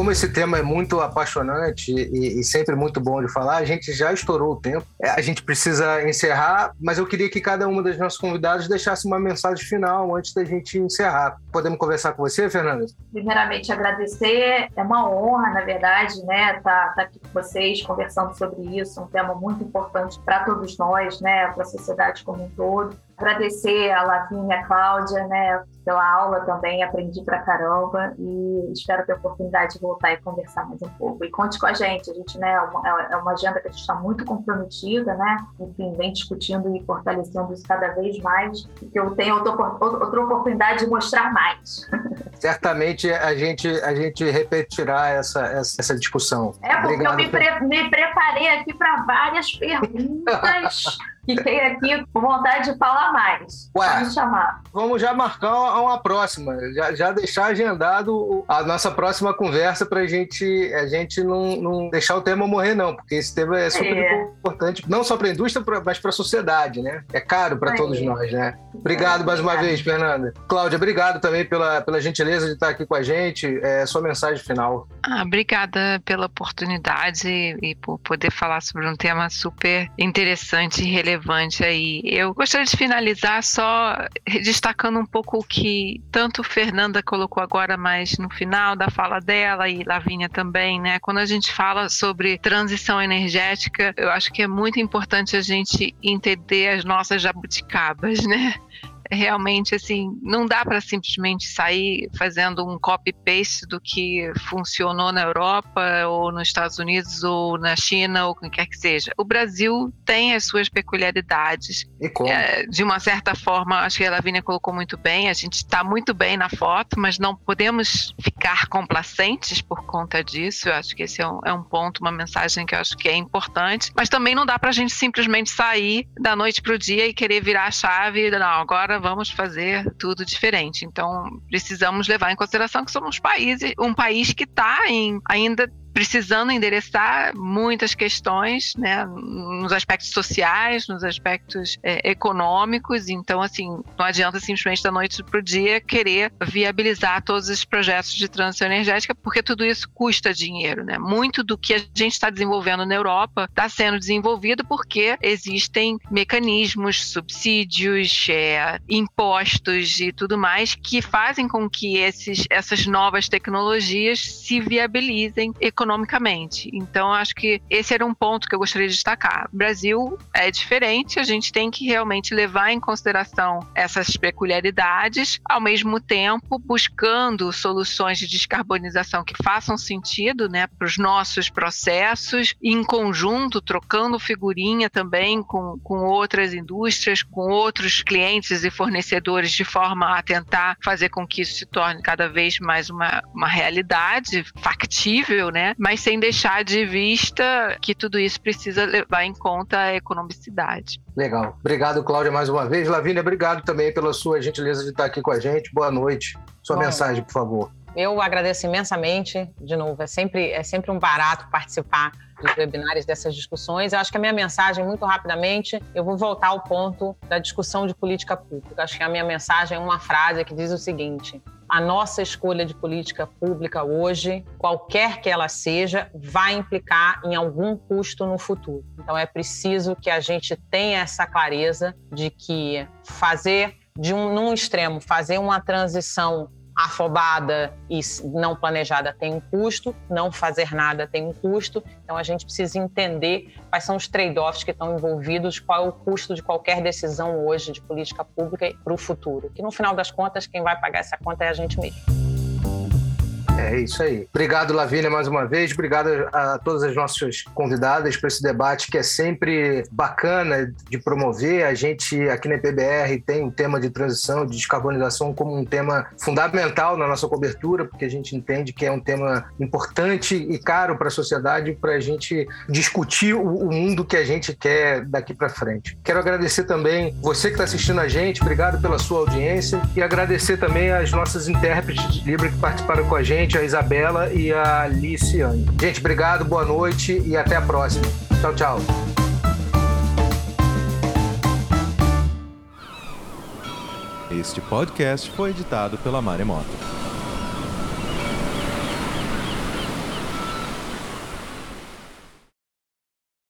[SPEAKER 1] Como esse tema é muito apaixonante e, e, sempre muito bom de falar, a gente já estourou o tempo. É, a gente precisa encerrar, mas eu queria que cada uma das nossas convidadas deixasse uma mensagem final antes da gente encerrar. Podemos conversar com você, Fernanda?
[SPEAKER 2] Primeiramente, agradecer. É uma honra, na verdade, né, estar tá, tá aqui com vocês conversando sobre isso, um tema muito importante para todos nós, né, para a sociedade como um todo. Agradecer a Lavinha e a Cláudia, né, pela aula também, aprendi pra caramba e espero ter a oportunidade de voltar e conversar mais um pouco. E conte com a gente, a gente, né, é uma, é uma agenda que a gente está muito comprometida, né, enfim, vem discutindo e fortalecendo isso cada vez mais, que eu tenho outra, outra oportunidade de mostrar mais.
[SPEAKER 1] Certamente a gente, a gente repetirá essa, essa, essa discussão.
[SPEAKER 2] É, porque Obrigado eu me, pre me preparei aqui para várias perguntas. Fiquei aqui com vontade de falar mais. Ué, chamar.
[SPEAKER 1] Vamos já marcar uma próxima. Já, já deixar agendado a nossa próxima conversa para gente, a gente não, não deixar o tema morrer, não, porque esse tema é super é. importante, não só para a indústria, mas para a sociedade, né? É caro para é. todos nós, né? Obrigado mais uma vez, Fernanda. Cláudia, obrigado também pela, pela gentileza de estar aqui com a gente. É sua mensagem final.
[SPEAKER 3] Ah, obrigada pela oportunidade e por poder falar sobre um tema super interessante e relevante relevante aí. Eu gostaria de finalizar só destacando um pouco o que tanto Fernanda colocou agora, mas no final da fala dela e Lavínia também, né? Quando a gente fala sobre transição energética, eu acho que é muito importante a gente entender as nossas jabuticabas, né? Realmente assim, não dá para simplesmente sair fazendo um copy-paste do que funcionou na Europa ou nos Estados Unidos ou na China ou quem quer que seja. O Brasil tem as suas peculiaridades.
[SPEAKER 1] E como?
[SPEAKER 3] É, de uma certa forma, acho que a Lavínia colocou muito bem, a gente está muito bem na foto, mas não podemos ficar complacentes por conta disso. Eu acho que esse é um, é um ponto, uma mensagem que eu acho que é importante. Mas também não dá para a gente simplesmente sair da noite para o dia e querer virar a chave. Não, agora vamos fazer tudo diferente. Então, precisamos levar em consideração que somos países, um país que está ainda precisando endereçar muitas questões, né, nos aspectos sociais, nos aspectos é, econômicos. Então, assim, não adianta simplesmente da noite para o dia querer viabilizar todos os projetos de transição energética, porque tudo isso custa dinheiro, né? Muito do que a gente está desenvolvendo na Europa está sendo desenvolvido porque existem mecanismos, subsídios, é, impostos e tudo mais que fazem com que esses, essas novas tecnologias se viabilizem economicamente. Então, acho que esse era um ponto que eu gostaria de destacar. O Brasil é diferente, a gente tem que realmente levar em consideração essas peculiaridades, ao mesmo tempo buscando soluções de descarbonização que façam sentido né, para os nossos processos, em conjunto, trocando figurinha também com, com outras indústrias, com outros clientes e fornecedores, de forma a tentar fazer com que isso se torne cada vez mais uma, uma realidade factível, né? Mas sem deixar de vista que tudo isso precisa levar em conta a economicidade.
[SPEAKER 1] Legal. Obrigado, Cláudia, mais uma vez. Lavínia, obrigado também pela sua gentileza de estar aqui com a gente. Boa noite. Sua Bom, mensagem, por favor.
[SPEAKER 4] Eu agradeço imensamente, de novo, é sempre, é sempre um barato participar dos webinários, dessas discussões. Eu acho que a minha mensagem, muito rapidamente, eu vou voltar ao ponto da discussão de política pública. Eu acho que a minha mensagem é uma frase que diz o seguinte: a nossa escolha de política pública hoje, qualquer que ela seja, vai implicar em algum custo no futuro. Então é preciso que a gente tenha essa clareza de que fazer de um num extremo, fazer uma transição afobada e não planejada tem um custo, não fazer nada tem um custo. Então a gente precisa entender quais são os trade-offs que estão envolvidos, qual é o custo de qualquer decisão hoje de política pública para o futuro. Que no final das contas, quem vai pagar essa conta é a gente mesmo.
[SPEAKER 1] É isso aí. Obrigado, Lavínia, mais uma vez. Obrigado a todas as nossas convidadas para esse debate que é sempre bacana de promover. A gente aqui na PBR tem um tema de transição, de descarbonização como um tema fundamental na nossa cobertura, porque a gente entende que é um tema importante e caro para a sociedade para a gente discutir o, mundo que a gente quer daqui para frente. Quero agradecer também você que está assistindo a gente, obrigado pela sua audiência e agradecer também as nossas intérpretes de Libra que participaram com a gente a Isabela e a Liciane. Gente, obrigado, boa noite e até a próxima. Tchau, tchau.
[SPEAKER 5] Este podcast foi editado pela Maremoto.